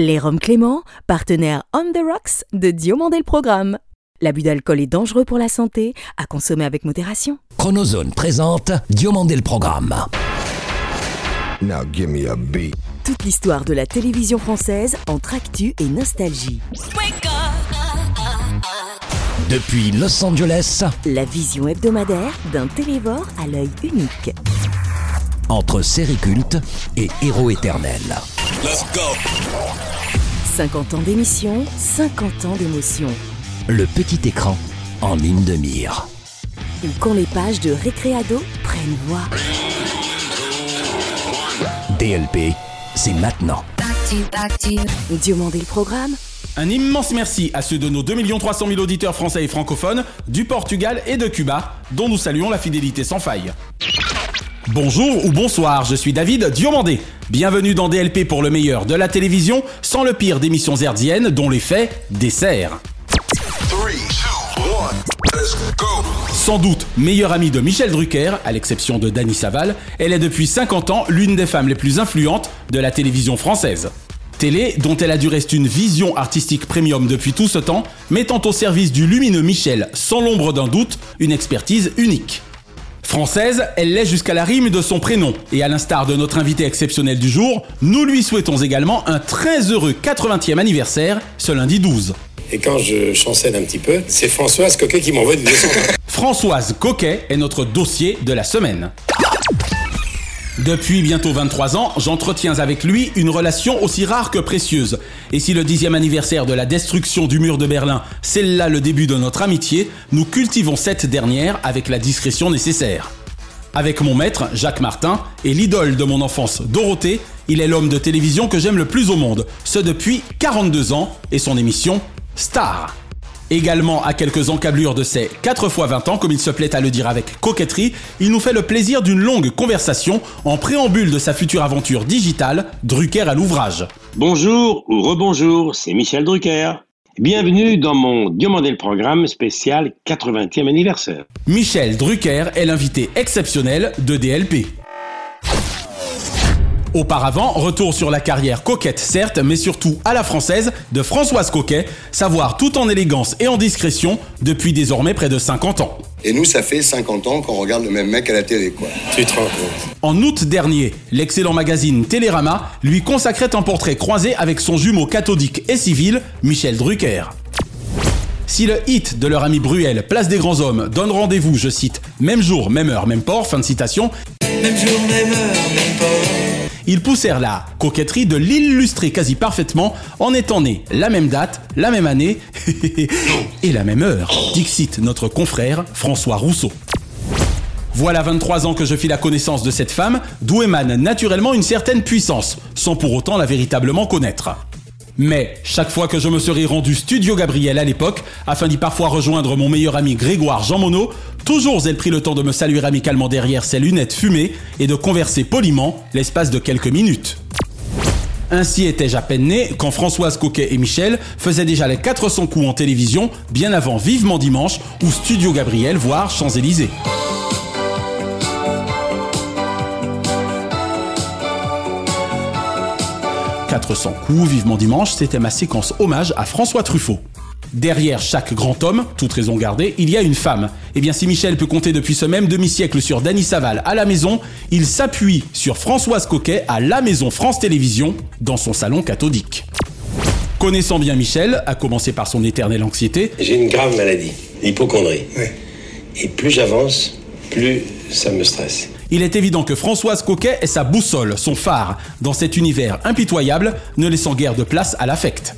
Les Roms Clément, partenaire On the Rocks de Diomandé le Programme. L'abus d'alcool est dangereux pour la santé, à consommer avec modération. Chronozone présente Diomandé le Programme. Now give me a beat. Toute l'histoire de la télévision française entre actu et nostalgie. Depuis Los Angeles, La vision hebdomadaire d'un télévore à l'œil unique. Entre série culte et héros éternel. 50 ans d'émission, 50 ans d'émotion. Le petit écran en ligne de mire. Ou quand les pages de Récréado prennent voix. DLP, c'est maintenant. Diomandé le programme, Un immense merci à ceux de nos 2 300 000 auditeurs français et francophones du Portugal et de Cuba, dont nous saluons la fidélité sans faille. Bonjour ou bonsoir, je suis David Diomandé. Bienvenue dans DLP pour le meilleur de la télévision, sans le pire d'émissions herdiennes dont les faits desserrent. Sans doute meilleure amie de Michel Drucker, à l'exception de Dany Saval, elle est depuis 50 ans l'une des femmes les plus influentes de la télévision française. Télé dont elle a du reste une vision artistique premium depuis tout ce temps, mettant au service du lumineux Michel, sans l'ombre d'un doute, une expertise unique. Française, elle l'est jusqu'à la rime de son prénom, et à l'instar de notre invité exceptionnel du jour, nous lui souhaitons également un très heureux 80e anniversaire ce lundi 12. Et quand je chancelle un petit peu, c'est Françoise Coquet qui m'envoie du 200. Françoise Coquet est notre dossier de la semaine. Depuis bientôt 23 ans, j'entretiens avec lui une relation aussi rare que précieuse. Et si le dixième anniversaire de la destruction du mur de Berlin scelle là le début de notre amitié, nous cultivons cette dernière avec la discrétion nécessaire. Avec mon maître, Jacques Martin, et l'idole de mon enfance, Dorothée, il est l'homme de télévision que j'aime le plus au monde, ce depuis 42 ans, et son émission Star. Également à quelques encablures de ses 4 x 20 ans, comme il se plaît à le dire avec coquetterie, il nous fait le plaisir d'une longue conversation en préambule de sa future aventure digitale, Drucker à l'ouvrage. Bonjour ou rebonjour, c'est Michel Drucker. Bienvenue dans mon Diomandé le programme spécial 80e anniversaire. Michel Drucker est l'invité exceptionnel de DLP. Auparavant, retour sur la carrière coquette certes, mais surtout à la française de Françoise Coquet, savoir tout en élégance et en discrétion depuis désormais près de 50 ans. Et nous, ça fait 50 ans qu'on regarde le même mec à la télé, quoi. tu te rends compte En août dernier, l'excellent magazine Télérama lui consacrait un portrait croisé avec son jumeau cathodique et civil, Michel Drucker. Si le hit de leur ami Bruel, Place des Grands Hommes, donne rendez-vous, je cite, même jour, même heure, même port, fin de citation, ils poussèrent la coquetterie de l'illustrer quasi parfaitement en étant nés la même date, la même année et la même heure. Dixit notre confrère François Rousseau. Voilà 23 ans que je fis la connaissance de cette femme, d'où émane naturellement une certaine puissance, sans pour autant la véritablement connaître. Mais chaque fois que je me serais rendu studio Gabriel à l'époque, afin d'y parfois rejoindre mon meilleur ami Grégoire Jean Monod, toujours elle prit le temps de me saluer amicalement derrière ses lunettes fumées et de converser poliment l'espace de quelques minutes. Ainsi étais-je à peine né quand Françoise Coquet et Michel faisaient déjà les 400 coups en télévision, bien avant Vivement Dimanche ou Studio Gabriel, voire Champs-Élysées. « 400 coups, vivement dimanche, c'était ma séquence hommage à François Truffaut. Derrière chaque grand homme, toute raison gardée, il y a une femme. Et bien si Michel peut compter depuis ce même demi-siècle sur Dany Saval à la maison, il s'appuie sur Françoise Coquet à la maison France Télévisions, dans son salon cathodique. Connaissant bien Michel, à commencer par son éternelle anxiété, J'ai une grave maladie, l'hypochondrie. Et plus j'avance, plus ça me stresse. Il est évident que Françoise Coquet est sa boussole, son phare, dans cet univers impitoyable, ne laissant guère de place à l'affect.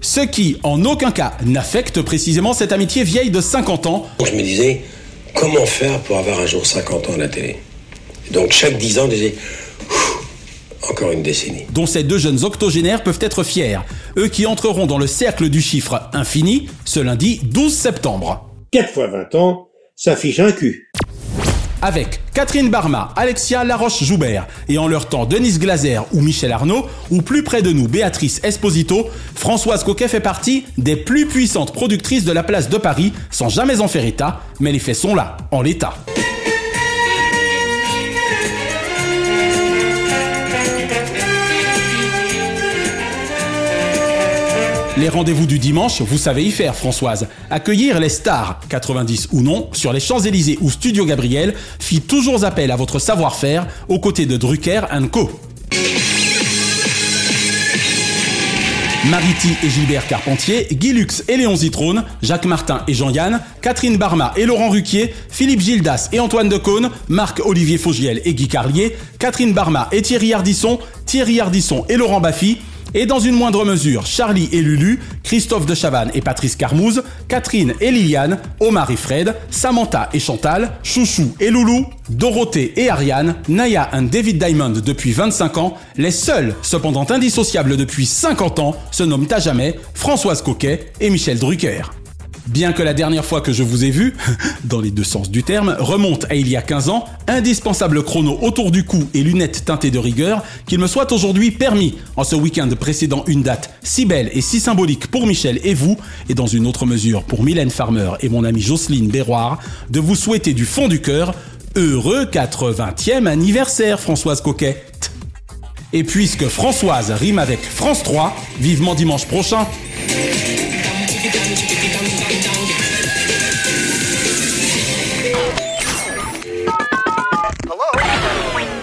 Ce qui, en aucun cas, n'affecte précisément cette amitié vieille de 50 ans, Donc je me disais, comment faire pour avoir un jour 50 ans à la télé? Et Donc chaque 10 ans, je disais, encore une décennie. dont ces deux jeunes octogénaires peuvent être fiers, eux qui entreront dans le cercle du chiffre infini ce lundi 12 septembre. 4 fois 20 ans, ça fiche un cul. Avec Catherine Barma, Alexia Laroche-Joubert et en leur temps Denise Glaser ou Michel Arnaud, ou plus près de nous Béatrice Esposito, Françoise Coquet fait partie des plus puissantes productrices de la place de Paris sans jamais en faire état, mais les faits sont là, en l'état. Les rendez-vous du dimanche, vous savez y faire, Françoise. Accueillir les stars, 90 ou non, sur les Champs-Élysées ou Studio Gabriel, fit toujours appel à votre savoir-faire aux côtés de Drucker Co. Mariti et Gilbert Carpentier, Guy Lux et Léon Zitrone, Jacques Martin et Jean-Yann, Catherine Barma et Laurent Ruquier, Philippe Gildas et Antoine Decaune, Marc-Olivier Faugiel et Guy Carlier, Catherine Barma et Thierry Ardisson, Thierry Ardisson et Laurent Baffy, et dans une moindre mesure, Charlie et Lulu, Christophe de Chavannes et Patrice Carmouze, Catherine et Liliane, Omar et Fred, Samantha et Chantal, Chouchou et Loulou, Dorothée et Ariane, Naya et David Diamond depuis 25 ans, les seuls, cependant indissociables depuis 50 ans, se nomment à jamais Françoise Coquet et Michel Drucker. Bien que la dernière fois que je vous ai vu, dans les deux sens du terme, remonte à il y a 15 ans, indispensable chrono autour du cou et lunettes teintées de rigueur, qu'il me soit aujourd'hui permis, en ce week-end précédant une date si belle et si symbolique pour Michel et vous, et dans une autre mesure pour Mylène Farmer et mon amie Jocelyne Béroir, de vous souhaiter du fond du cœur heureux 80e anniversaire Françoise Coquette. Et puisque Françoise rime avec France 3, vivement dimanche prochain.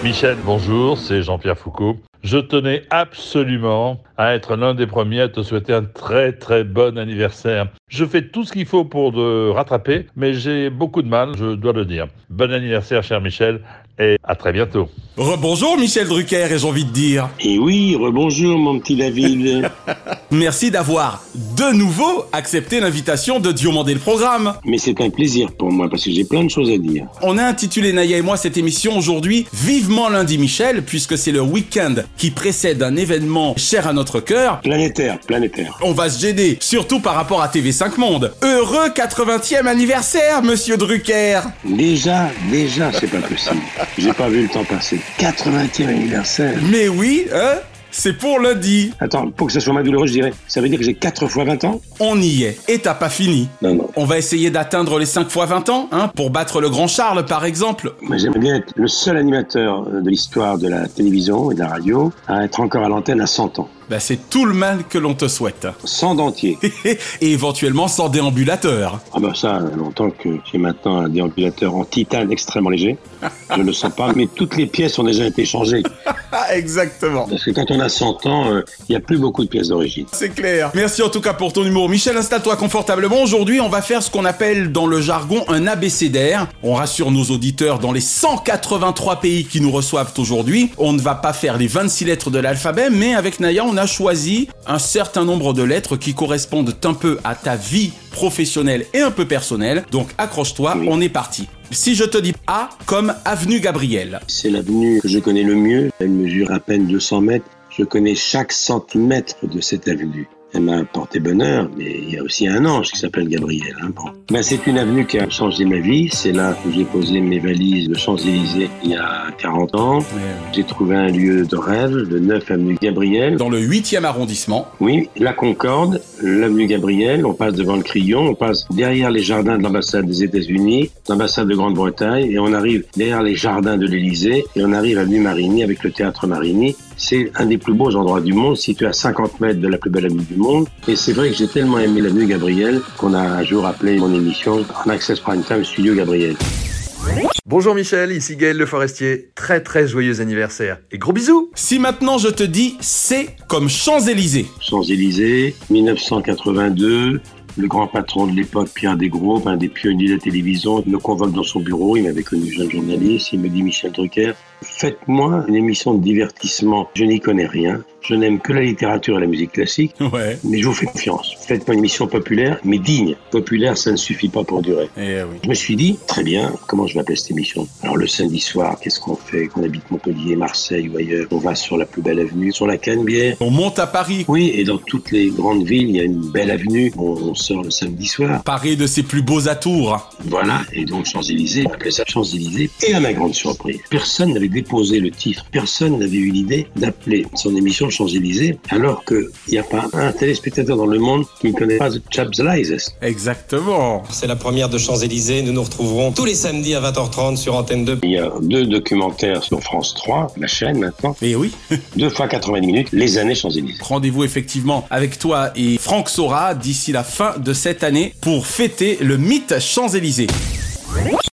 Michel, bonjour, c'est Jean-Pierre Foucault. Je tenais absolument à être l'un des premiers à te souhaiter un très très bon anniversaire. Je fais tout ce qu'il faut pour te rattraper, mais j'ai beaucoup de mal, je dois le dire. Bon anniversaire, cher Michel, et à très bientôt. Rebonjour Michel Drucker, et j'ai envie de dire? Et oui, rebonjour mon petit David. Merci d'avoir de nouveau accepté l'invitation de Diomandé le programme. Mais c'est un plaisir pour moi parce que j'ai plein de choses à dire. On a intitulé Naya et moi cette émission aujourd'hui Vivement lundi Michel, puisque c'est le week-end qui précède un événement cher à notre cœur. Planétaire, planétaire. On va se gêner, surtout par rapport à TV5 Monde. Heureux 80e anniversaire, monsieur Drucker Déjà, déjà, c'est pas possible. J'ai pas vu le temps passer. 80e anniversaire. Mais oui, hein c'est pour lundi. Attends, pour que ça soit moins douloureux, je dirais, ça veut dire que j'ai 4 fois 20 ans? On y est, et t'as pas fini. Non, non. On va essayer d'atteindre les 5 fois 20 ans, hein, pour battre le grand Charles, par exemple. Moi, j'aimerais bien être le seul animateur de l'histoire de la télévision et de la radio à être encore à l'antenne à 100 ans. Bah, c'est tout le mal que l'on te souhaite. Sans dentier. et éventuellement sans déambulateur. Ah bah ça, longtemps que j'ai maintenant un déambulateur en titane extrêmement léger. Je ne le sens pas, mais toutes les pièces ont déjà été changées. Exactement. Parce que quand on a 100 ans, euh, il n'y a plus beaucoup de pièces d'origine. C'est clair. Merci en tout cas pour ton humour. Michel, installe-toi confortablement. Aujourd'hui, on va faire ce qu'on appelle dans le jargon un abécédaire. On rassure nos auditeurs dans les 183 pays qui nous reçoivent aujourd'hui. On ne va pas faire les 26 lettres de l'alphabet, mais avec Naya, on a choisi un certain nombre de lettres qui correspondent un peu à ta vie professionnelle et un peu personnelle. Donc accroche-toi, Oui. on est parti. Si je te dis A comme Avenue Gabriel. C'est l'avenue que je connais le mieux. Elle mesure à peine 200 mètres. Je connais chaque centimètre de cette avenue. Elle m'a porté bonheur, mais il y a aussi un ange qui s'appelle Gabriel. Hein, bon. Ben, c'est une avenue qui a changé ma vie. C'est là où j'ai posé mes valises de Champs-Élysées il y a 40 ans. J'ai trouvé un lieu de rêve, le 9 avenue Gabriel. Dans le 8e arrondissement. Oui, la Concorde, l'avenue Gabriel, on passe devant le Crillon, on passe derrière les jardins de l'ambassade des États-Unis, l'ambassade de Grande-Bretagne, et on arrive derrière les jardins de l'Élysée, et on arrive à avenue Marigny avec le théâtre Marigny. C'est un des plus beaux endroits du monde, situé à 50 mètres de la plus belle avenue du monde. Et c'est vrai que j'ai tellement aimé l'avenue Gabriel qu'on a un jour appelé mon émission en Access Prime Time Studio Gabriel. Bonjour Michel, ici Gaël Le Forestier. Très très joyeux anniversaire. Et gros bisous Si maintenant je te dis C comme Champs-Élysées. Champs-Élysées, 1982. Le grand patron de l'époque, Pierre Desgros, un des pionniers de la télévision, me convoque dans son bureau. Il m'avait connu jeune journaliste. Il me dit Michel Drucker, faites-moi une émission de divertissement. Je n'y connais rien. Je n'aime que la littérature et la musique classique, Ouais. mais je vous fais confiance. Faites-moi une émission populaire, mais digne. Populaire, ça ne suffit pas pour durer. Eh oui. Je me suis dit, très bien, comment je vais appeler cette émission? Alors le samedi soir, qu'est-ce qu'on fait? Qu'on habite Montpellier, Marseille ou ailleurs? On va sur la plus belle avenue, sur la Canebière. On monte à Paris. Oui, et dans toutes les grandes villes, il y a une belle avenue. On, on sort le samedi soir. Paré de ses plus beaux atours. Voilà, et donc Champs-Élysées, on appelait ça Champs-Élysées. Et à ma grande surprise, personne n'avait déposé le titre, personne n'avait eu l'idée d'appeler son émission Champs-Élysées, alors qu'il n'y a pas un téléspectateur dans le monde qui ne connaît pas The Champs-Élysées. Exactement. C'est la première de Champs-Élysées. Nous nous retrouverons tous les samedis à 20h30 sur Antenne 2. Il y a deux documentaires sur France 3, la chaîne maintenant. Et oui. deux fois 90 minutes, les années Champs-Élysées. Rendez-vous effectivement avec toi et Franck Sora d'ici la fin de cette année pour fêter le mythe Champs-Élysées.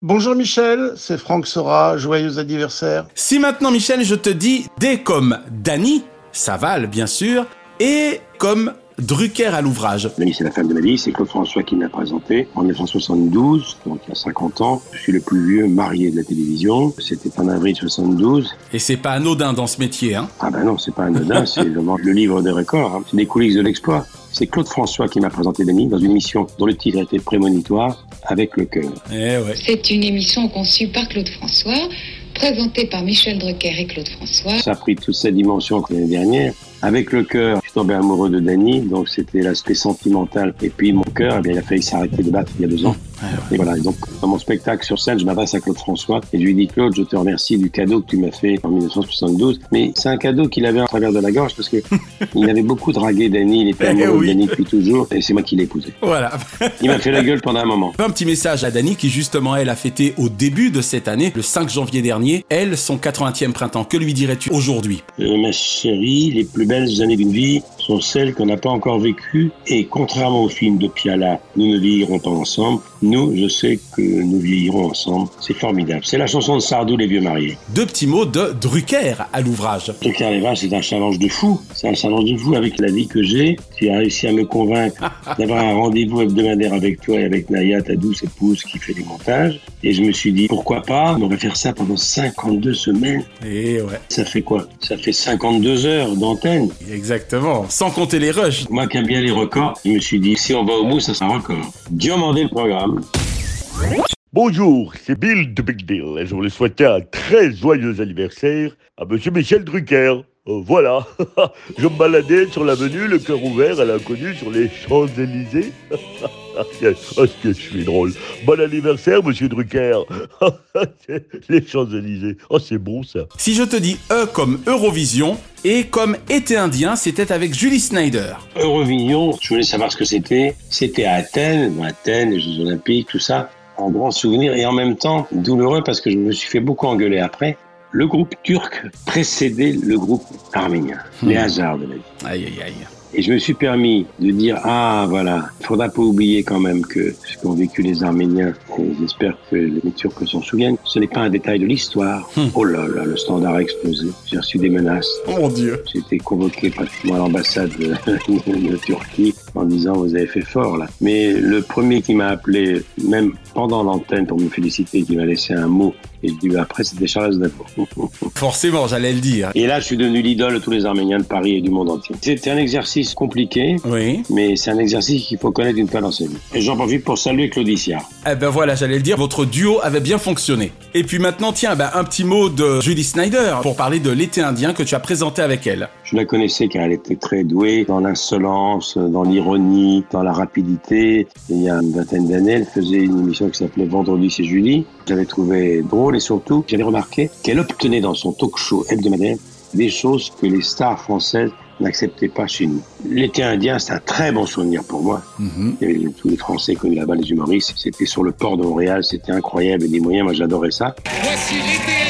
Bonjour Michel, c'est Franck Sora, joyeux anniversaire. Si maintenant Michel, je te dis D comme Dany, Saval bien sûr, et comme Drucker à l'ouvrage. C'est la femme de ma vie, c'est Claude François qui m'a présenté en 1972, donc il y a 50 ans. Je suis le plus vieux marié de la télévision. C'était en avril 72. Et c'est pas anodin dans ce métier, hein Ah ben non, c'est pas anodin, c'est le, le livre des records, hein. c'est des coulisses de l'exploit. C'est Claude François qui m'a présenté Dany dans une émission dont le titre était prémonitoire, avec le cœur. Eh ouais. C'est une émission conçue par Claude François, présentée par Michel Drucker et Claude François. Ça a pris toute sa dimension que l'année dernière. Avec le cœur, je suis tombé amoureux de Dany, donc c'était l'aspect sentimental. Et puis mon cœur, eh bien, il a failli s'arrêter de battre il y a deux ans. Et voilà, donc dans mon spectacle sur scène, je m'adresse à Claude François et je lui dis Claude, je te remercie du cadeau que tu m'as fait en 1972. Mais c'est un cadeau qu'il avait à travers de la gorge parce que il avait beaucoup dragué Dany, il était amoureux oui. de Dany depuis toujours et c'est moi qui l'ai épousé. Voilà. Il m'a fait la gueule pendant un moment. Un petit message à Dany qui justement elle a fêté au début de cette année, le 5 janvier dernier, elle son 80e printemps. Que lui dirais-tu aujourd'hui? Euh, ma chérie, les plus belles années d'une vie sont celles qu'on n'a pas encore vécues. Et contrairement au film de Piala, nous ne vieillirons pas ensemble. Nous, je sais que nous vieillirons ensemble. C'est formidable. C'est la chanson de Sardou, Les Vieux Mariés. Deux petits mots de Drucker à l'ouvrage. Drucker les vaches, c'est un challenge de fou. C'est un challenge de fou avec la vie que j'ai. Tu as réussi à me convaincre d'avoir un rendez-vous hebdomadaire avec toi et avec Naya, ta douce épouse qui fait les montages. Et je me suis dit, pourquoi pas? On va faire ça pendant 52 semaines. Et ouais. Ça fait quoi? Ça fait 52 heures d'antenne. Exactement. Sans compter les rushs. Moi qui aime bien les records, je me suis dit, si on va au bout, ça sera un record. Diomandé le programme. Bonjour, c'est Bill de Big Bill et je voulais souhaiter un très joyeux anniversaire à Monsieur Michel Drucker. Euh, voilà, je me baladais sur l'avenue, le cœur ouvert à l'inconnu sur les Champs-Élysées. oh, ce que je suis drôle. Bon anniversaire, Monsieur Drucker. les Champs-Élysées. Oh, c'est bon ça. Si je te dis E comme Eurovision et comme été indien, c'était avec Julie Snyder. Eurovision, je voulais savoir ce que c'était. C'était à Athènes, Athènes, les Jeux Olympiques, tout ça. En grand souvenir et en même temps douloureux parce que je me suis fait beaucoup engueuler après. Le groupe turc précédait le groupe arménien. Les hasards de la vie. Aïe, aïe, aïe. Et je me suis permis de dire, ah voilà, il faudra pas oublier quand même que ce qu'ont vécu les Arméniens, et j'espère que les Turcs s'en souviennent, ce n'est pas un détail de l'histoire. Oh là là, le standard a explosé. J'ai reçu des menaces. Oh mon Dieu. J'ai été convoqué pratiquement à l'ambassade de, de Turquie en disant, vous avez fait fort là. Mais le premier qui m'a appelé, même pendant l'antenne pour me féliciter, qui m'a laissé un mot, et je dis, après, c'était Charles Aznavour. Forcément, j'allais le dire. Et là, je suis devenu l'idole de tous les Arméniens de Paris et du monde entier. C'était un exercice compliqué, Oui. mais c'est un exercice qu'il faut connaître une fois dans sa vie. Et j'en profite pour saluer Claudicia. Eh ben voilà, j'allais le dire, votre duo avait bien fonctionné. Et puis maintenant, tiens, ben, un petit mot de Julie Snyder pour parler de l'été indien que tu as présenté avec elle. Je la connaissais car elle était très douée dans l'insolence, dans l'ironie, dans la rapidité. Et il y a une vingtaine d'années, elle faisait une émission qui s'appelait Vendredi c'est Julie. J'avais trouvé drôle et surtout, j'avais remarqué qu'elle obtenait dans son talk show hebdomadaire des choses que les stars françaises n'acceptaient pas chez nous. L'été indien, c'est un très bon souvenir pour moi. Il y avait tous les Français connus là-bas, les humoristes. C'était sur le port de Montréal, c'était incroyable et des moyens, moi j'adorais ça. Voici l'été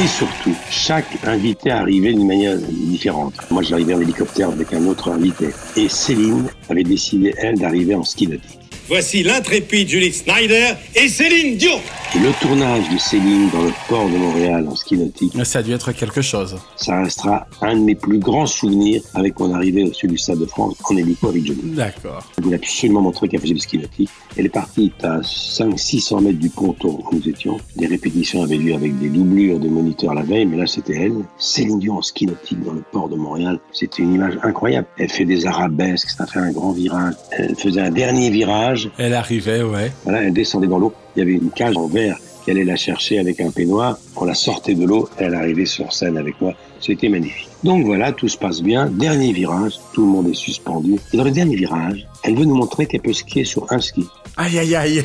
Et surtout, chaque invité arrivait d'une manière différente. Moi, j'arrivais en hélicoptère avec un autre invité. Et Céline avait décidé, elle, d'arriver en ski nautique. Voici l'intrépide Julie Snyder et Céline Dion. Le tournage de Céline dans le port de Montréal en ski nautique, Ça a dû être quelque chose. ça restera un de mes plus grands souvenirs avec mon arrivée au sud du Stade de France en hélico avec Johnny. D'accord. Je voulais absolument montrer qu'elle faisait du ski nautique. Elle est partie à 500-600 mètres du ponton où nous étions. Des répétitions avaient lieu avec des doublures de moniteurs la veille, mais là c'était elle. Céline Dion en ski nautique dans le port de Montréal. C'était une image incroyable. Elle fait des arabesques, ça fait un grand virage. Elle faisait un dernier virage. Elle arrivait, ouais. Voilà, elle descendait dans l'eau. Il y avait une cage en verre qui allait la chercher avec un peignoir. On la sortait de l'eau, elle arrivait sur scène avec moi. C'était magnifique. Donc voilà, tout se passe bien. Dernier virage, tout le monde est suspendu. Et dans le dernier virage, elle veut nous montrer qu'elle peut skier sur un ski. Aïe aïe aïe.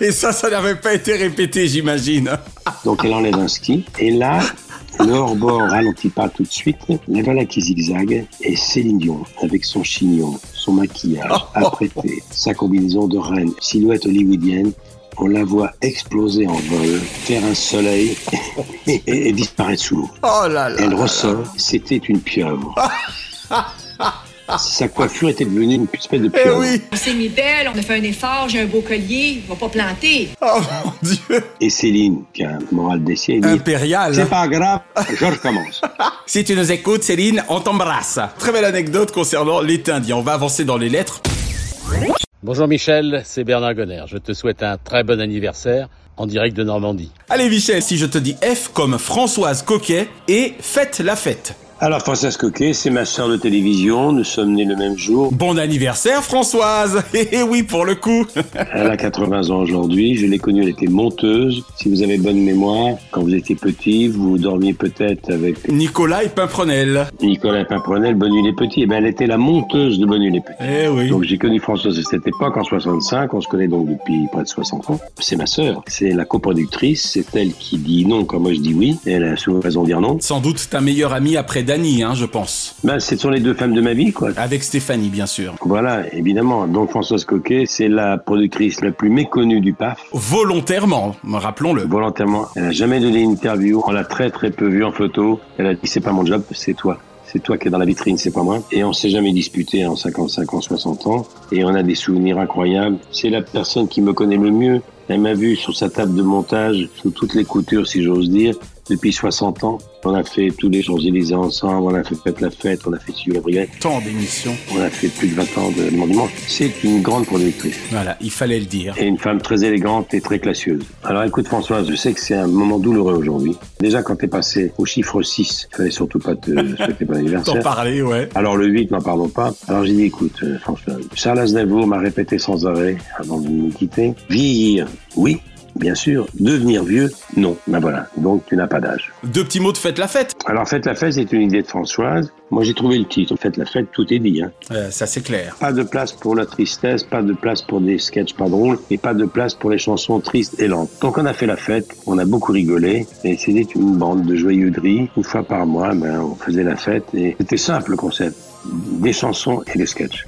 Et ça, ça n'avait pas été répété, j'imagine. Donc elle enlève un ski. Et là, le hors-bord ralentit pas tout de suite. La voilà qui zigzague. Et Céline Dion, avec son chignon, son maquillage apprêté, sa combinaison de reine, silhouette hollywoodienne, on la voit exploser en vol, faire un soleil et, et- et disparaître sous l'eau. Oh là là. Elle ressort, c'était une pieuvre. Sa coiffure était devenue une espèce de Eh pieuvre. oui. On s'est mis belle, on a fait un effort, j'ai un beau collier, il va pas planter. Oh mon Dieu. Et Céline, qui a un moral dit Impérial. C'est pas grave, je recommence. Si tu nous écoutes, Céline, on t'embrasse. Très belle anecdote concernant l'été indien. On va avancer dans les lettres. Bonjour Michel, c'est Bernard Gonner. Je te souhaite un très bon anniversaire en direct de Normandie. Allez, Michel, si je te dis F comme Françoise Coquet et faites la fête. Alors, Françoise Coquet, c'est ma sœur de télévision. Nous sommes nés le même jour. Bon anniversaire, Françoise. Eh oui, pour le coup. Elle a 80 ans aujourd'hui. Je l'ai connue, elle était monteuse. Si vous avez bonne mémoire, quand vous étiez petit, vous dormiez peut-être avec Nicolas et Pimprenel. Nicolas Pimprenel, Bonne Nuit les Petits. Eh ben, elle était la monteuse de Bonne Nuit les Petits. Eh oui. Donc j'ai connu Françoise à cette époque, en 65. On se connaît donc depuis près de 60 ans. C'est ma sœur. C'est la coproductrice. C'est elle qui dit non quand moi je dis oui. Et elle a souvent raison de dire non. Sans doute ta meilleure amie après Dany, hein, je pense. Ben, ce sont les deux femmes de ma vie, quoi. Avec Stéphanie, bien sûr. Voilà, évidemment. Donc Françoise Coquet, c'est la productrice la plus méconnue du PAF. Volontairement, rappelons-le. Volontairement. Elle n'a jamais donné une interview. On l'a très très peu vue en photo. Elle a dit c'est pas mon job, c'est toi. C'est toi qui es dans la vitrine, c'est pas moi. Et on s'est jamais disputé en 55 ans, 60 ans. Et on a des souvenirs incroyables. C'est la personne qui me connaît le mieux. Elle m'a vu sur sa table de montage, sous toutes les coutures, si j'ose dire, depuis 60 ans. On a fait tous les Champs-Élysées ensemble, on a fait Fête la Fête, on a fait Sylvie Gabriel. Tant d'émissions. On a fait plus de 20 ans de Mon Dimanche. C'est une grande productrice. Voilà, il fallait le dire. Et une femme très élégante et très classieuse. Alors écoute Françoise, je sais que c'est un moment douloureux aujourd'hui. Déjà quand t'es passé au chiffre 6, il fallait surtout pas te souhaiter bon anniversaire. T'en parler, ouais. Alors le 8, n'en parlons pas. Alors j'ai dit écoute euh, Françoise, Charles Aznavour m'a répété sans arrêt avant de nous quitter, vieillir, oui, bien sûr, devenir vieux, non. Ben voilà, donc tu n'as pas d'âge. Deux petits mots de fête la fête. Alors Faites la fête, c'est une idée de Françoise. Moi j'ai trouvé le titre, Faites la fête, tout est dit. Hein. Euh, ça c'est clair. Pas de place pour la tristesse, pas de place pour des sketchs pas drôles et pas de place pour les chansons tristes et lentes. Donc on a fait la fête, on a beaucoup rigolé et c'était une bande de joyeuderie. Une fois par mois, ben, on faisait la fête et c'était simple le concept. Des chansons et des sketchs.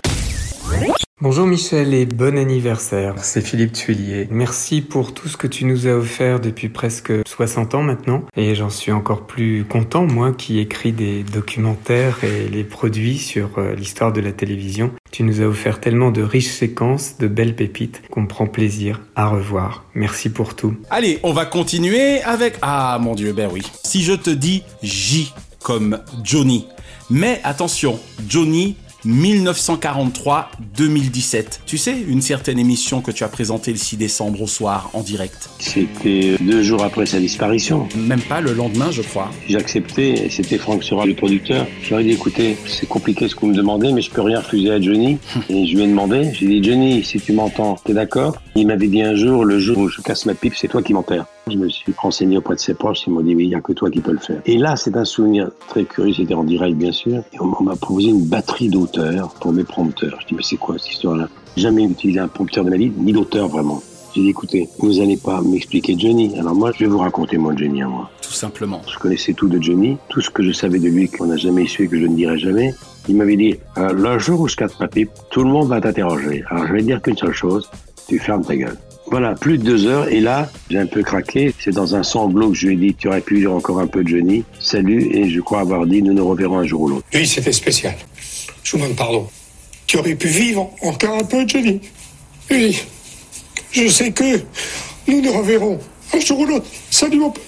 Bonjour Michel et bon anniversaire. C'est Philippe Tuillier. Merci pour tout ce que tu nous as offert depuis presque 60 ans maintenant. Et j'en suis encore plus content, moi qui écris des documentaires et les produits sur euh, l'histoire de la télévision. Tu nous as offert tellement de riches séquences, de belles pépites qu'on prend plaisir à revoir. Merci pour tout. Allez, on va continuer avec... Ah mon dieu, ben oui. Si je te dis J comme Johnny. Mais attention, Johnny 1943-2017. Tu sais, une certaine émission que tu as présentée le 6 décembre au soir en direct. C'était deux jours après sa disparition. Même pas le lendemain, je crois. J'ai accepté et c'était Franck Sera le producteur. Ai dit écoutez, c'est compliqué ce que vous me demandez, mais je peux rien refuser à Johnny. Et je lui ai demandé, j'ai dit Johnny, si tu m'entends, t'es d'accord? Il m'avait dit un jour, le jour où je casse ma pipe, c'est toi qui m'enterre. Je me suis renseigné auprès de ses proches, ils m'ont dit oui, il n'y a que toi qui peux le faire. Et là, c'est un souvenir très curieux, c'était en direct bien sûr. Et on m'a proposé une batterie d'auteurs pour mes prompteurs. Je dis mais c'est quoi cette histoire-là? Jamais utilisé un prompteur de ma vie, ni d'auteur vraiment. J'ai dit écoutez, vous n'allez pas m'expliquer Johnny. Alors moi, je vais vous raconter mon Johnny à moi. Tout simplement. Je connaissais tout de Johnny, tout ce que je savais de lui qu'on n'a jamais su et que je ne dirai jamais. Il m'avait dit, euh, le jour où je casse ma pipe, tout le monde va t'interroger. Alors je vais te dire qu'une seule chose, tu fermes ta gueule. Voilà, plus de deux heures, et là, j'ai un peu craqué. C'est dans un sanglot que je lui ai dit, tu aurais pu dire encore un peu Johnny. Salut, et je crois avoir dit, nous nous reverrons un jour ou l'autre. Oui, c'était spécial. Je vous demande pardon. Tu aurais pu vivre encore un peu, Johnny. Oui, je sais que nous nous reverrons un jour ou l'autre. Salut, mon pote.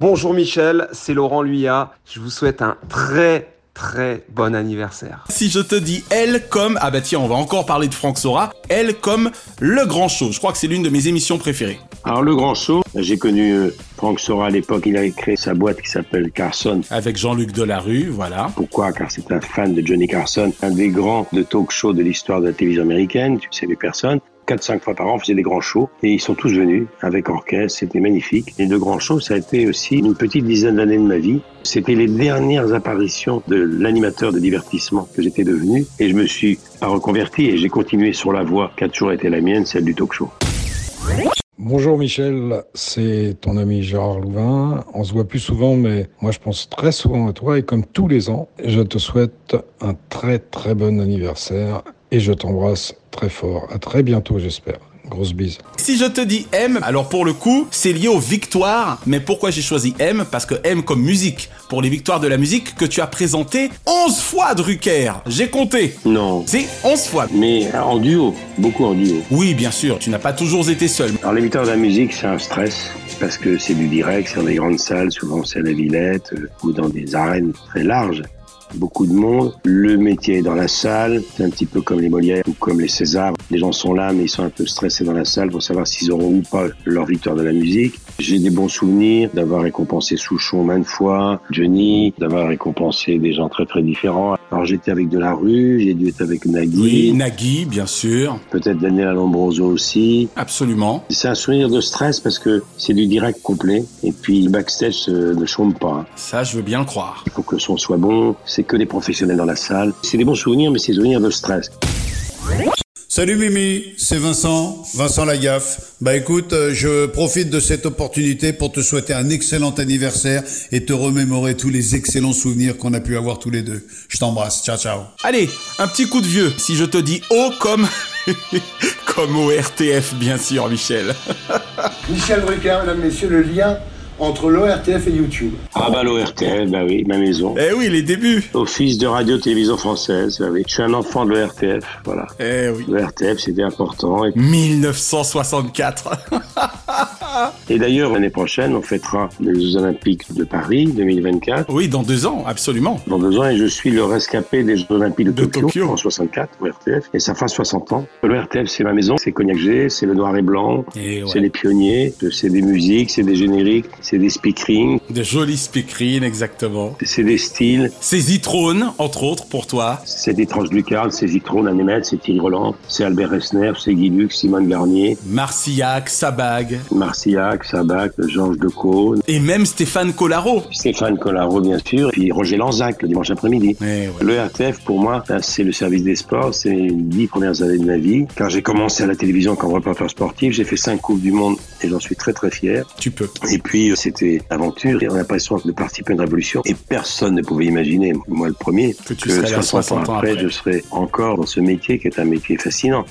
Bonjour Michel, c'est Laurent Luyat. Je vous souhaite un très très bon anniversaire. Si je te dis elle comme... Ah bah tiens, on va encore parler de Franck Sora. Elle comme le grand show. Je crois que c'est l'une de mes émissions préférées. Alors le grand show, j'ai connu euh, Franck Sora à l'époque, il avait créé sa boîte qui s'appelle Carson. Avec Jean-Luc Delarue, voilà. Pourquoi? Car c'est un fan de Johnny Carson, un des grands de talk show de l'histoire de la télévision américaine, tu sais les personnes. 4-5 fois par an, on faisait des grands shows et ils sont tous venus avec orchestre, c'était magnifique. Et le grand show, ça a été aussi une petite dizaine d'années de ma vie. C'était les dernières apparitions de l'animateur de divertissement que j'étais devenu et je me suis reconverti et j'ai continué sur la voie qui a toujours été la mienne, celle du talk show. Bonjour Michel, c'est ton ami Gérard Louvain. On se voit plus souvent, mais moi je pense très souvent à toi et comme tous les ans, je te souhaite un très très bon anniversaire et je t'embrasse très fort. À très bientôt, j'espère. Grosse bise. Si je te dis M, alors pour le coup, c'est lié aux victoires. Mais pourquoi j'ai choisi M? Parce que M comme musique. Pour les victoires de la musique que tu as présenté 11 fois, Drucker. J'ai compté. Non. C'est 11 fois. Mais en duo, beaucoup en duo. Oui, bien sûr, tu n'as pas toujours été seul. Alors les victoires de la musique, c'est un stress. Parce que c'est du direct, c'est dans des grandes salles, souvent c'est à la Villette, euh, ou dans des arènes très larges beaucoup de monde. Le métier est dans la salle, c'est un petit peu comme les Molières ou comme les Césars. Les gens sont là, mais ils sont un peu stressés dans la salle pour savoir s'ils auront ou pas leur victoire de la musique. J'ai des bons souvenirs d'avoir récompensé Souchon maintes fois, Johnny, d'avoir récompensé des gens très très différents. Alors j'étais avec Delarue, j'ai dû être avec Nagui. Oui, Nagui, bien sûr. Peut-être Daniel Alombroso aussi. Absolument. C'est un souvenir de stress parce que c'est du direct complet et puis le backstage ne chôme pas. Ça, je veux bien le croire. Il faut que le son soit bon, c'est que des professionnels dans la salle. C'est des bons souvenirs, mais c'est des souvenirs de stress. Salut Mimi, c'est Vincent, Vincent Lagaffe. Bah écoute, euh, je profite de cette opportunité pour te souhaiter un excellent anniversaire et te remémorer tous les excellents souvenirs qu'on a pu avoir tous les deux. Je t'embrasse, ciao ciao. Allez, un petit coup de vieux, si je te dis O comme... comme au RTF, bien sûr, Michel. Michel Drucker, mesdames, messieurs, le lien entre l'ORTF et YouTube. Ah bah l'ORTF, bah oui, ma maison. Eh oui, les débuts. Office de radio-télévision française, bah oui. Je suis un enfant de l'ORTF, voilà. Eh oui. L'ORTF, c'était important. Et... 1964. et d'ailleurs, l'année prochaine, on fêtera les Jeux Olympiques de Paris 2024. Oui, dans deux ans, absolument. Dans deux ans, et je suis le rescapé des Jeux Olympiques de, de Tokyo, Tokyo, en 64, ORTF, et ça fera 60 ans. L'ORTF, c'est ma maison, c'est Cognac G, c'est le noir et blanc, ouais. c'est les pionniers, c'est des musiques, c'est des génériques, c'est des speakerines. Des jolis speakerines, exactement. C'est des styles. C'est Zitrone, entre autres, pour toi. C'est des tranches Lucarne, c'est Zitrone, Annemette, c'est Thierry Roland, c'est Albert Resner, c'est Guy Lux, Simone Garnier. Marcillac, Sabag. Marcillac, Sabag, Georges Decaux. Et même Stéphane Collaro. Stéphane Collaro, bien sûr. Puis Roger Lanzac, le dimanche après-midi. Ouais. Le RTF, pour moi, c'est le service des sports. C'est les dix premières années de ma vie. Car j'ai commencé à la télévision comme reporter sportif. J'ai fait cinq Coupes du Monde et j'en suis très très fier. Tu peux. Et puis, c'était aventure et on a l'impression de participer à une révolution et personne ne pouvait imaginer, moi le premier, que, tu que 60, 60 ans après, après, je serais encore dans ce métier qui est un métier fascinant.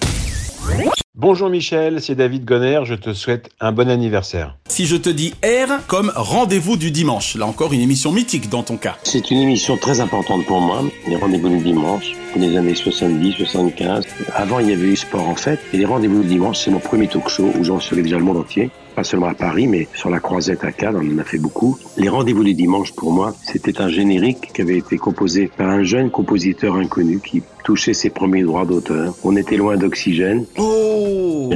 Bonjour Michel, c'est David Gonner, je te souhaite un bon anniversaire. Si je te dis R comme rendez-vous du dimanche, là encore une émission mythique dans ton cas. C'est une émission très importante pour moi, les rendez-vous du dimanche, les années 70, 75. Avant il y avait eu sport en fait, et les rendez-vous du dimanche c'est mon premier talk show où j'en recevais déjà le monde entier pas seulement à Paris, mais sur la Croisette à Cannes, on en a fait beaucoup. Les rendez-vous du dimanche, pour moi, c'était un générique qui avait été composé par un jeune compositeur inconnu qui touchait ses premiers droits d'auteur. On était loin d'oxygène. Oh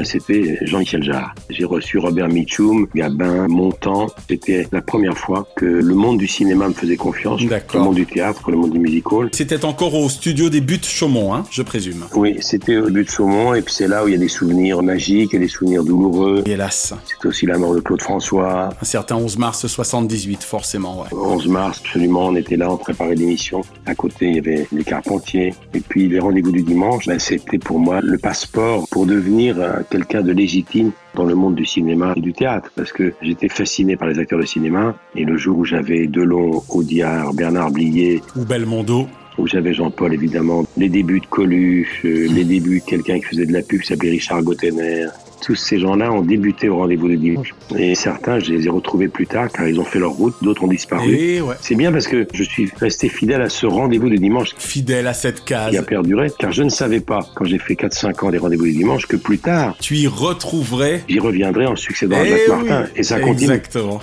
C'était Jean-Michel Jarre. J'ai reçu Robert Mitchum, Gabin, Montand. C'était la première fois que le monde du cinéma me faisait confiance. Le monde du théâtre, le monde du musical. C'était encore au studio des Buttes Chaumont, hein, je présume. Oui, c'était au Buttes Chaumont, et puis c'est là où il y a des souvenirs magiques et des souvenirs douloureux. Hélas. C'était aussi la mort de Claude François. Un certain 11 mars 78, forcément, ouais. 11 mars, absolument, on était là, on préparait l'émission. À côté, il y avait les Carpentiers. Et puis les rendez-vous du dimanche, ben, c'était pour moi le passeport pour devenir euh, quelqu'un de légitime dans le monde du cinéma et du théâtre, parce que j'étais fasciné par les acteurs de cinéma. Et le jour où j'avais Delon, Audiard, Bernard Blier, ou Belmondo, où j'avais Jean-Paul évidemment, les débuts de Coluche, euh, les débuts de quelqu'un qui faisait de la pub qui s'appelait Richard Gottener. Tous ces gens-là ont débuté au rendez-vous du dimanche. Et certains, je les ai retrouvés plus tard car ils ont fait leur route, d'autres ont disparu. Et ouais. C'est bien parce que je suis resté fidèle à ce rendez-vous du dimanche. Fidèle à cette case. Qui a perduré, car je ne savais pas, quand j'ai fait 4-5 ans des rendez-vous du dimanche, que plus tard... Tu y retrouverais... J'y reviendrai en succédant à Eh Jacques oui, Martin. Et ça continue. Exactement.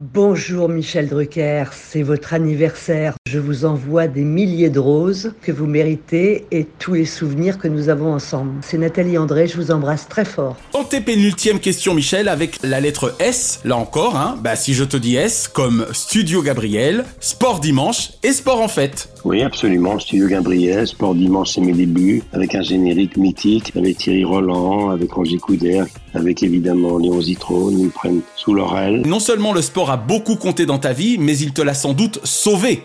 Bonjour Michel Drucker, c'est votre anniversaire. Je vous envoie des milliers de roses que vous méritez et tous les souvenirs que nous avons ensemble. C'est Nathalie André, je vous embrasse très fort. Antépénultième question, Michel, avec la lettre S, là encore, hein. Bah, si je te dis S, comme Studio Gabriel, Sport Dimanche et Sport en Fête. Oui, absolument. Studio Gabriel, Sport Dimanche, c'est mes débuts, avec un générique mythique, avec Thierry Roland, avec Roger Coudert, avec évidemment Léon Zitron, ils nous prennent sous leur aile. Non seulement le sport a beaucoup compté dans ta vie, mais il te l'a sans doute sauvé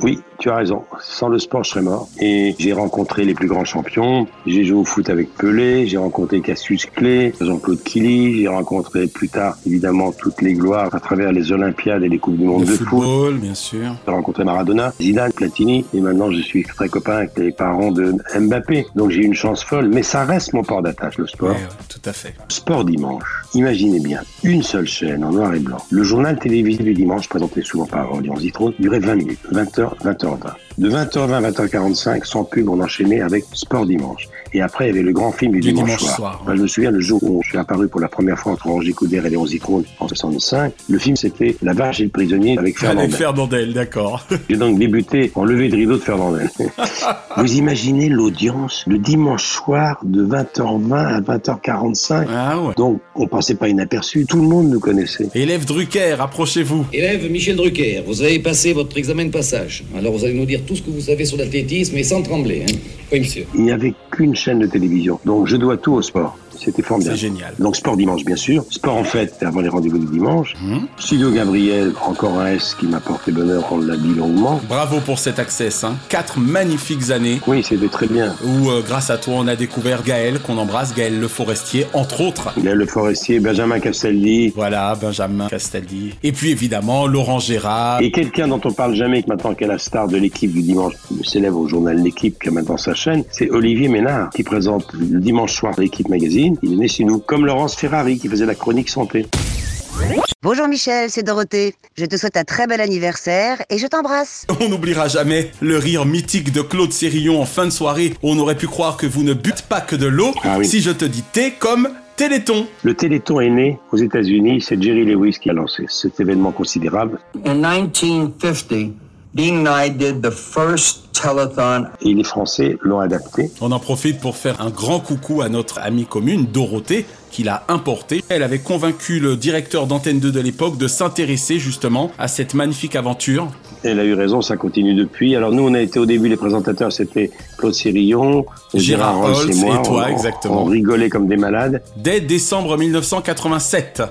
Oui, tu as raison. Sans le sport, je serais mort. Et j'ai rencontré les plus grands champions. J'ai joué au foot avec Pelé, j'ai rencontré Cassius Clay, Jean-Claude Killy, j'ai rencontré plus tard, évidemment, toutes les gloires à travers les Olympiades et les Coupes du Monde Le de football, foot. bien sûr. J'ai rencontré Maradona, Zidane, Platini, et maintenant je suis très copain avec les parents de Mbappé. Donc j'ai eu une chance folle, mais ça reste mon port d'attache, le sport. Ouais, ouais, tout à fait. Sport dimanche. Imaginez bien, une seule chaîne en noir et blanc. Le journal télévisé du dimanche, présenté souvent par Léon Zitron, durait 20 minutes, 20h, 20h20. De 20h20 à 20h45, sans pub, on enchaînait avec Sport dimanche. Et après, il y avait le grand film du, Du dimanche, dimanche soir. je me souviens le jour où je suis apparu pour la première fois entre Roger Coudert et Léon Zitron en 65. Le film, c'était La vache et le prisonnier avec Fernandel. Avec Fernandel, d'accord. J'ai donc débuté en levée de rideau de Fernandel. Vous imaginez l'audience le dimanche soir de 20h20 à 20h45 Ah ouais. Donc on passait pas inaperçu, tout le monde nous connaissait. Élève Drucker, approchez-vous. Élève Michel Drucker, vous avez passé votre examen de passage. Alors vous allez nous dire tout ce que vous savez sur l'athlétisme et sans trembler. Hein. Oui, monsieur. Il n'y avait qu'une chaîne de télévision, donc je dois tout au sport. C'était formidable. C'est génial. Donc sport dimanche bien sûr, sport en fête avant les rendez-vous du dimanche. Hum. Studio Gabriel, encore un S qui m'a porté bonheur, on l'a dit longuement. Bravo pour cet access. Hein. Quatre magnifiques années Oui, c'était très bien. où, euh, grâce à toi, on a découvert Gaël, qu'on embrasse, Gaël Le Forestier, entre autres. A le forestier Benjamin Castaldi. Voilà, Benjamin Castaldi. Et puis évidemment, Laurent Gérard. Et quelqu'un dont on parle jamais, qui maintenant qui est la star de l'équipe du dimanche, s'élève au journal L'équipe, qui a maintenant sa chaîne, c'est Olivier Ménard, qui présente le dimanche soir l'équipe magazine. Il est né chez nous, comme Laurence Ferrari, qui faisait la chronique santé. Bonjour Michel, c'est Dorothée. Je te souhaite un très bel anniversaire et je t'embrasse. On n'oubliera jamais le rire mythique de Claude Sérillon en fin de soirée. où On aurait pu croire que vous ne butez pas que de l'eau. Ah oui. Si je te dis thé comme Téléthon. Le Téléthon est né aux États-Unis, c'est Jerry Lewis qui a lancé cet événement considérable. In 1950, Dean and I did the first telethon. Et les Français l'ont adapté. On en profite pour faire un grand coucou à notre amie commune, Dorothée, qui l'a importé. Elle avait convaincu le directeur d'Antenne 2 de l'époque de s'intéresser justement à cette magnifique aventure. Elle a eu raison, ça continue depuis. Alors nous, on a été au début, les présentateurs, c'était Claude Sérillon, Gérard Rolls Holtz et moi. et toi, On- exactement. On rigolait comme des malades. Dès décembre 1987.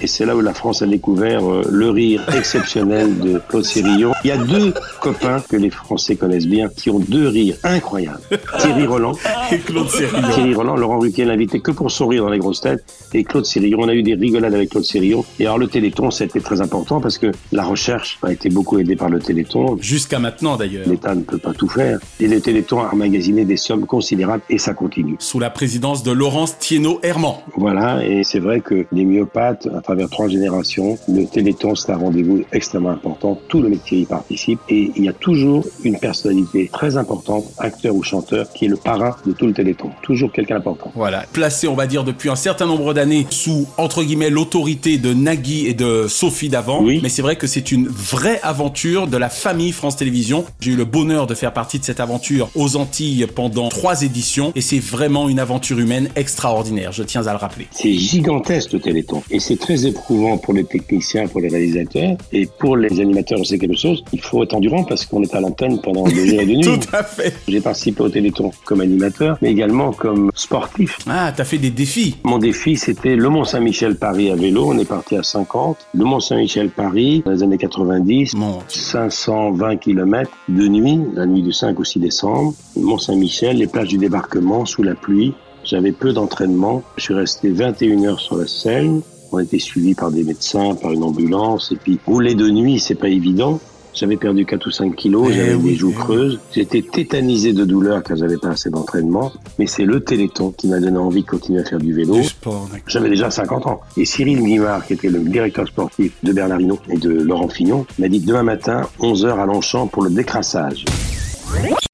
Et c'est là où la France a découvert euh, le rire exceptionnel de Claude Sérillon. Il y a deux copains que les Français connaissent bien, qui ont deux rires incroyables. Thierry Roland. Et Claude Sérillon. Thierry Roland, Laurent Ruquier l'invitait que pour son rire dans les grosses têtes. Et Claude Sérillon, on a eu des rigolades avec Claude Sérillon. Et alors le Téléthon, c'était très important parce que la recherche a été beaucoup aidée par le Téléthon. Jusqu'à maintenant d'ailleurs. L'État ne peut pas tout faire. Et le Téléthon a emmagasiné des sommes considérables et ça continue. Sous la présidence de Laurence Thienot-Herman. Voilà, et c'est vrai que les myopathes, à travers trois générations, le Téléthon, c'est un rendez-vous extrêmement important. Tout le métier y participe et il y a toujours une personnalité très importante, acteur ou chanteur, qui est le parrain de tout le Téléthon. Toujours quelqu'un d'important. Voilà, placé, on va dire, depuis un certain nombre d'années sous, entre guillemets, l'autorité de Nagui et de Sophie Davant. Oui. Mais c'est vrai que c'est une vraie aventure de la famille France Télévisions. J'ai eu le bonheur de faire partie de cette aventure aux Antilles pendant trois éditions et c'est vraiment une aventure humaine extraordinaire, je tiens à le rappeler. C'est gigantesque le Téléthon et c'est très éprouvant pour les techniciens, pour les réalisateurs et pour les animateurs. C'est quelque chose. Il faut être endurant parce qu'on est à l'antenne pendant des jours et des nuits. Tout à fait. J'ai participé au Téléthon comme animateur, mais également comme sportif. Ah, t'as fait des défis. Mon défi, c'était le Mont-Saint-Michel Paris à vélo. On est parti à 50. Le Mont-Saint-Michel Paris, dans les années 90. Mon 520 km de nuit, la nuit du 5 au 6 décembre. Mont-Saint-Michel, les plages du débarquement sous la pluie. J'avais peu d'entraînement. Je suis resté 21 heures sur la selle. On a été suivis par des médecins, par une ambulance. Et puis, rouler de nuit, c'est pas évident. J'avais perdu 4 ou 5 kilos, Eh j'avais oui, des joues eh oui. creuses. J'étais tétanisé de douleur car j'avais pas assez d'entraînement. Mais c'est le Téléthon qui m'a donné envie de continuer à faire du vélo. Du sport, d'accord. J'avais déjà 50 ans. Et Cyril Guimard, qui était le directeur sportif de Bernard Hinault et de Laurent Fignon, m'a dit que demain matin, 11h à Longchamp pour le décrassage.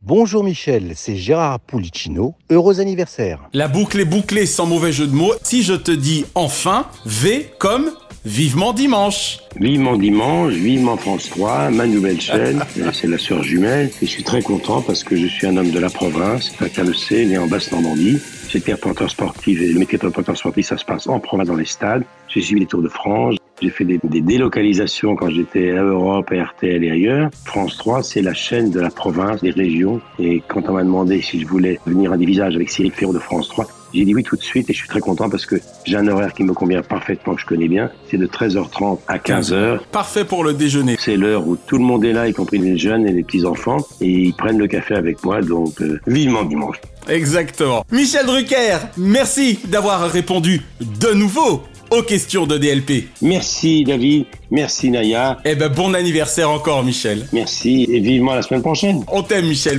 Bonjour Michel, c'est Gérard Pulicino. Heureux anniversaire. La boucle est bouclée sans mauvais jeu de mots. Si je te dis enfin, V comme Vivement dimanche Vivement dimanche, vivement France 3, ma nouvelle chaîne, euh, c'est la sœur jumelle. Et je suis très content parce que je suis un homme de la province, chacun le sait, né en Basse-Normandie. J'étais reporter sportif et le métier de reporter sportif, ça se passe en province dans les stades. J'ai suivi les Tours de France. J'ai fait des, des, délocalisations quand j'étais à Europe, à RTL et ailleurs. France 3, c'est la chaîne de la province, des régions. Et quand on m'a demandé si je voulais venir à des visages avec Cyril Ferro de France 3, j'ai dit oui tout de suite et je suis très content parce que j'ai un horaire qui me convient parfaitement, que je connais bien. C'est de 13h30 à 15h. Parfait pour le déjeuner. C'est l'heure où tout le monde est là, y compris les jeunes et les petits-enfants. Et ils prennent le café avec moi, donc euh, vivement dimanche. Exactement. Michel Drucker, merci d'avoir répondu de nouveau aux questions de DLP. Merci David, merci Naya. Eh ben bon anniversaire encore Michel. Merci et vivement la semaine prochaine. On t'aime Michel.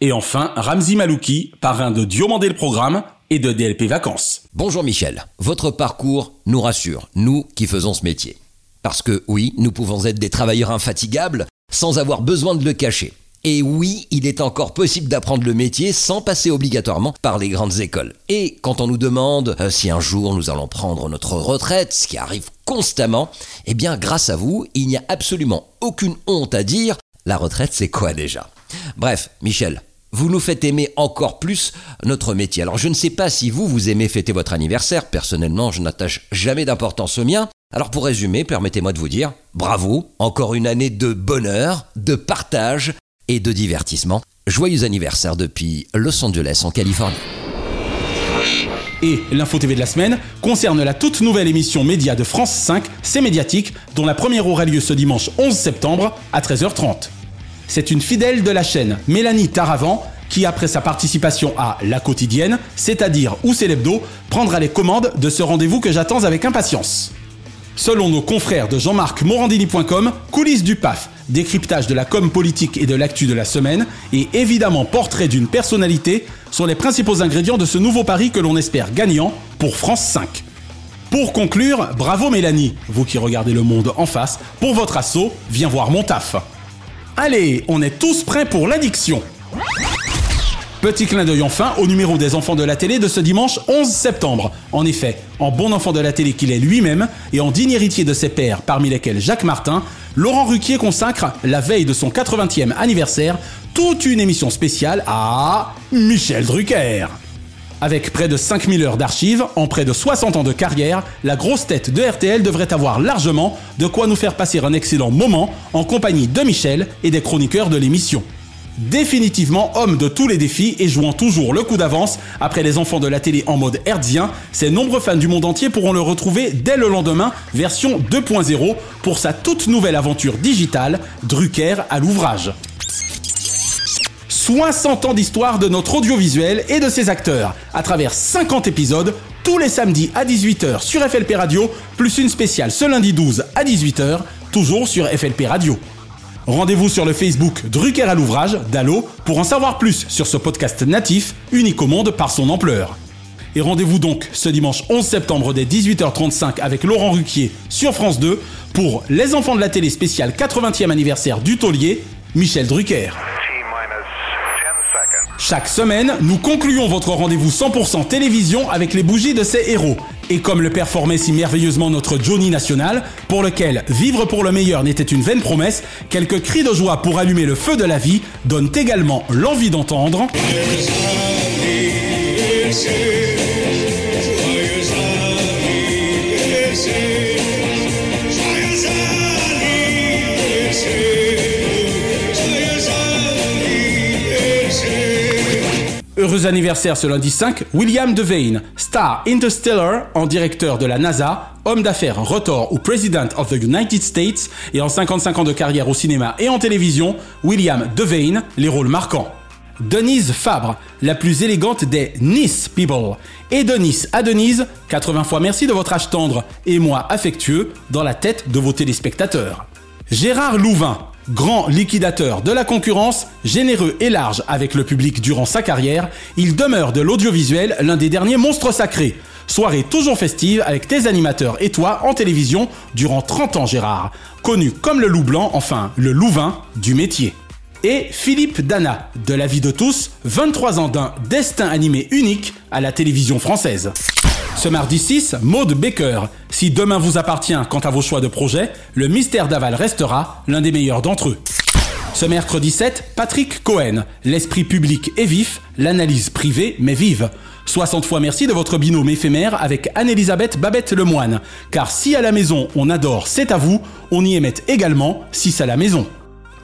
Et enfin, Ramzi Malouki, parrain de Diomandé le Programme et de DLP Vacances. Bonjour Michel, votre parcours nous rassure, nous qui faisons ce métier. Parce que oui, nous pouvons être des travailleurs infatigables sans avoir besoin de le cacher. Et oui, il est encore possible d'apprendre le métier sans passer obligatoirement par les grandes écoles. Et quand on nous demande euh, si un jour nous allons prendre notre retraite, ce qui arrive constamment, eh bien grâce à vous, il n'y a absolument aucune honte à dire la retraite c'est quoi déjà? Bref, Michel, vous nous faites aimer encore plus notre métier. Alors je ne sais pas si vous, vous aimez fêter votre anniversaire, personnellement je n'attache jamais d'importance au mien. Alors pour résumer, permettez-moi de vous dire, bravo, encore une année de bonheur, de partage et de divertissement. Joyeux anniversaire depuis Los Angeles en Californie. Et l'info TV de la semaine concerne la toute nouvelle émission média de France 5, C'est médiatique, dont la première aura lieu ce dimanche 11 septembre à 13h30. C'est une fidèle de la chaîne, Mélanie Taravant, qui après sa participation à La Quotidienne, c'est-à-dire Où c'est l'hebdo, prendra les commandes de ce rendez-vous que j'attends avec impatience. Selon nos confrères de jean-marc-morandini.com, coulisses du PAF, décryptage de la com politique et de l'actu de la semaine, et évidemment portrait d'une personnalité sont les principaux ingrédients de ce nouveau pari que l'on espère gagnant pour France 5. Pour conclure, bravo Mélanie, vous qui regardez le monde en face, pour votre assaut, viens voir mon taf. Allez, on est tous prêts pour l'addiction. Petit clin d'œil enfin au numéro des enfants de la télé de ce dimanche 11 septembre. En effet, en bon enfant de la télé qu'il est lui-même et en digne héritier de ses pères, parmi lesquels Jacques Martin, Laurent Ruquier consacre, la veille de son 80e anniversaire, toute une émission spéciale à Michel Drucker. Avec près de 5000 heures d'archives, en près de 60 ans de carrière, la grosse tête de RTL devrait avoir largement de quoi nous faire passer un excellent moment en compagnie de Michel et des chroniqueurs de l'émission. Définitivement homme de tous les défis et jouant toujours le coup d'avance après les enfants de la télé en mode herzien, ses nombreux fans du monde entier pourront le retrouver dès le lendemain, version 2.0, pour sa toute nouvelle aventure digitale, Drucker à l'ouvrage. 60 ans d'histoire de notre audiovisuel et de ses acteurs, à travers 50 épisodes, tous les samedis à 18h sur FLP Radio, plus une spéciale ce lundi 12 à 18h, toujours sur FLP Radio. Rendez-vous sur le Facebook Drucker à l'ouvrage d'Allo pour en savoir plus sur ce podcast natif, unique au monde par son ampleur. Et rendez-vous donc ce dimanche 11 septembre dès 18h35 avec Laurent Ruquier sur France 2 pour Les enfants de la télé spéciale 80e anniversaire du taulier, Michel Drucker. Chaque semaine, nous concluons votre rendez-vous 100% télévision avec les bougies de ces héros. Et comme le performait si merveilleusement notre Johnny National, pour lequel vivre pour le meilleur n'était une vaine promesse, quelques cris de joie pour allumer le feu de la vie donnent également l'envie d'entendre. Heureux anniversaire ce lundi 5, William Devane, star Interstellar en directeur de la NASA, homme d'affaires Rotor ou President of the United States et en 55 ans de carrière au cinéma et en télévision, William Devane, les rôles marquants. Denise Fabre, la plus élégante des Nice People. Et Denise à Denise, 80 fois merci de votre âge tendre et moi affectueux dans la tête de vos téléspectateurs. Gérard Louvain, Grand liquidateur de la concurrence, généreux et large avec le public durant sa carrière, il demeure de l'audiovisuel l'un des derniers monstres sacrés. Soirée toujours festive avec tes animateurs et toi en télévision durant 30 ans Gérard, connu comme le loup blanc, enfin le louvain du métier. Et Philippe Dana, de la vie de tous, 23 ans d'un destin animé unique à la télévision française. Ce mardi 6, Maude Baker. Si demain vous appartient quant à vos choix de projet, le mystère d'aval restera l'un des meilleurs d'entre eux. Ce mercredi 7, Patrick Cohen. L'esprit public est vif, l'analyse privée mais vive. 60 fois merci de votre binôme éphémère avec Anne-Elisabeth Babette Lemoine. Car si à la maison on adore C'est à vous, on y émet également si c'est à la maison.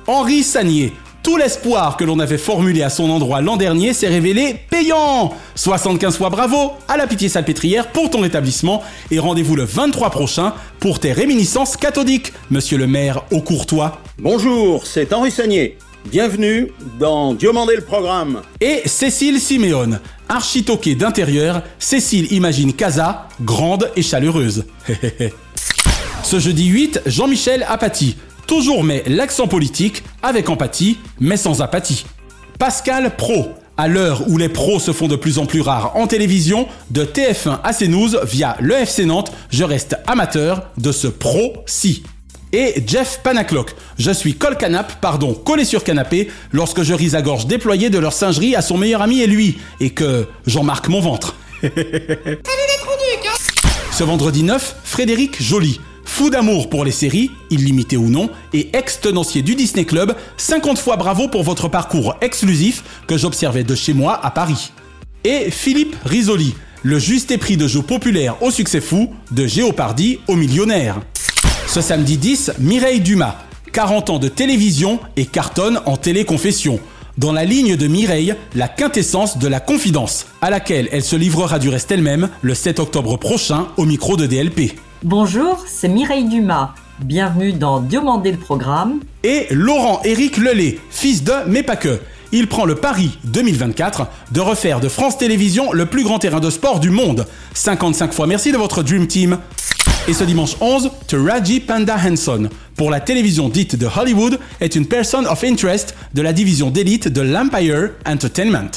Henri Sagnier. Tout l'espoir que l'on avait formulé à son endroit l'an dernier s'est révélé payant 75 fois bravo à la pitié salpêtrière pour ton rétablissement et rendez-vous le 23 prochain pour tes réminiscences cathodiques, monsieur le maire au courtois. Bonjour, c'est Henri Sagnier. Bienvenue dans Diomandé le programme. Et Cécile Siméone. Architoquée d'intérieur, Cécile imagine Casa, grande et chaleureuse. Ce jeudi 8, Jean-Michel Apathy. Toujours met l'accent politique avec empathie, mais sans apathie. Pascal Pro. À l'heure où les pros se font de plus en plus rares en télévision, de TF1 à CNews via le FC Nantes, je reste amateur de ce pro-ci. Et Jeff Panaclock. Je suis col canap, pardon, collé sur canapé, lorsque je ris à gorge déployée de leur singerie à son meilleur ami et lui, et que j'en marque mon ventre. Ce vendredi 9, Frédéric Joly. Fou d'amour pour les séries, illimitées ou non, et ex-tenancier du Disney Club, 50 fois bravo pour votre parcours exclusif que j'observais de chez moi à Paris. Et Philippe Risoli, le juste épris de jeu populaire au succès fou, de Géopardy au millionnaire. Ce samedi 10, Mireille Dumas, 40 ans de télévision et cartonne en téléconfession. Dans la ligne de Mireille, la quintessence de la confidence, à laquelle elle se livrera du reste elle-même le 7 octobre prochain au micro de DLP. Bonjour, c'est Mireille Dumas. Bienvenue dans Diomandé le programme. Et Laurent Éric Lelay, fils de mais pas que. Il prend le pari 2024 de refaire de France Télévisions le plus grand terrain de sport du monde. 55 fois merci de votre Dream Team. Et ce dimanche 11, Taraji Panda Henson, pour la télévision dite de Hollywood, est une person of interest de la division d'élite de l'Empire Entertainment.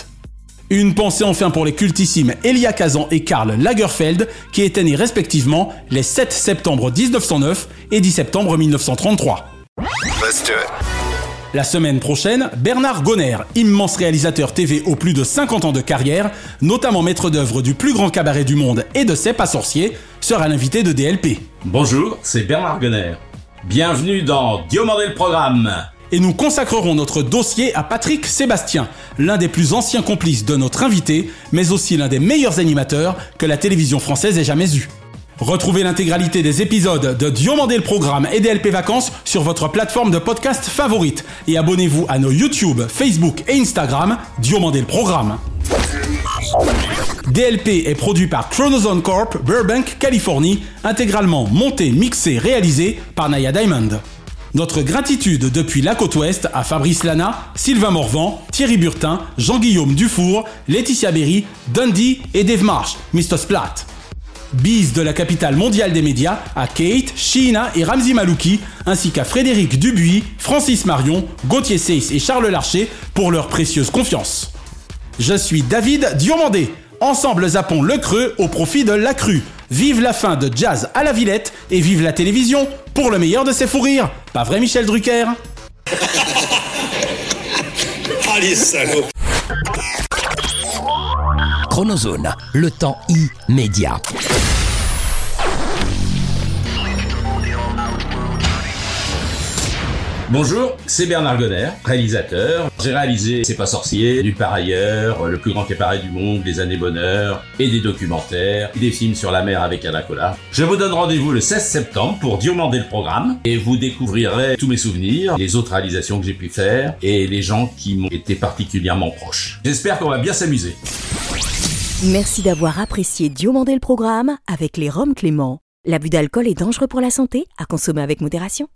Une pensée enfin pour les cultissimes Elia Kazan et Karl Lagerfeld, qui étaient nés respectivement les 7 septembre 1909 et 10 septembre 1933. La semaine prochaine, Bernard Gonner, immense réalisateur TV aux plus de 50 ans de carrière, notamment maître d'œuvre du plus grand cabaret du monde et de ses pas sorciers, sera l'invité de DLP. Bonjour, c'est Bernard Gonner. Bienvenue dans Diomandé le programme. Et nous consacrerons notre dossier à Patrick Sébastien, l'un des plus anciens complices de notre invité, mais aussi l'un des meilleurs animateurs que la télévision française ait jamais eu. Retrouvez l'intégralité des épisodes de Diomandé le Programme et DLP Vacances sur votre plateforme de podcast favorite et abonnez-vous à nos YouTube, Facebook et Instagram Diomandé le Programme. DLP est produit par Chronozone Corp, Burbank, Californie, intégralement monté, mixé, réalisé par Naya Diamond. Notre gratitude depuis la côte ouest à Fabrice Lana, Sylvain Morvan, Thierry Burtin, Jean-Guillaume Dufour, Laetitia Berry, Dundee et Dave Marsh, Mr. Splat. Bise de la capitale mondiale des médias à Kate, Sheena et Ramzi Malouki, ainsi qu'à Frédéric Dubuis, Francis Marion, Gauthier Seyss et Charles Larcher pour leur précieuse confiance. Je suis David Diomandé. Ensemble zappons le creux au profit de la crue. Vive la fin de Jazz à la Villette et vive la télévision pour le meilleur de ses fous rires. Pas vrai Michel Drucker? Allez, salaud Chronozone, le temps immédiat. Bonjour, c'est Bernard Gonner, réalisateur. J'ai réalisé C'est pas sorcier, du par ailleurs, Le plus grand cabaret du monde, Les années bonheur, et des documentaires, des films sur la mer avec Anacola. Je vous donne rendez-vous le 16 septembre pour Diomandé le programme, et vous découvrirez tous mes souvenirs, les autres réalisations que j'ai pu faire, et les gens qui m'ont été particulièrement proches. J'espère qu'on va bien s'amuser. Merci d'avoir apprécié Diomandé le programme avec les Roms Clément. L'abus d'alcool est dangereux pour la santé, à consommer avec modération.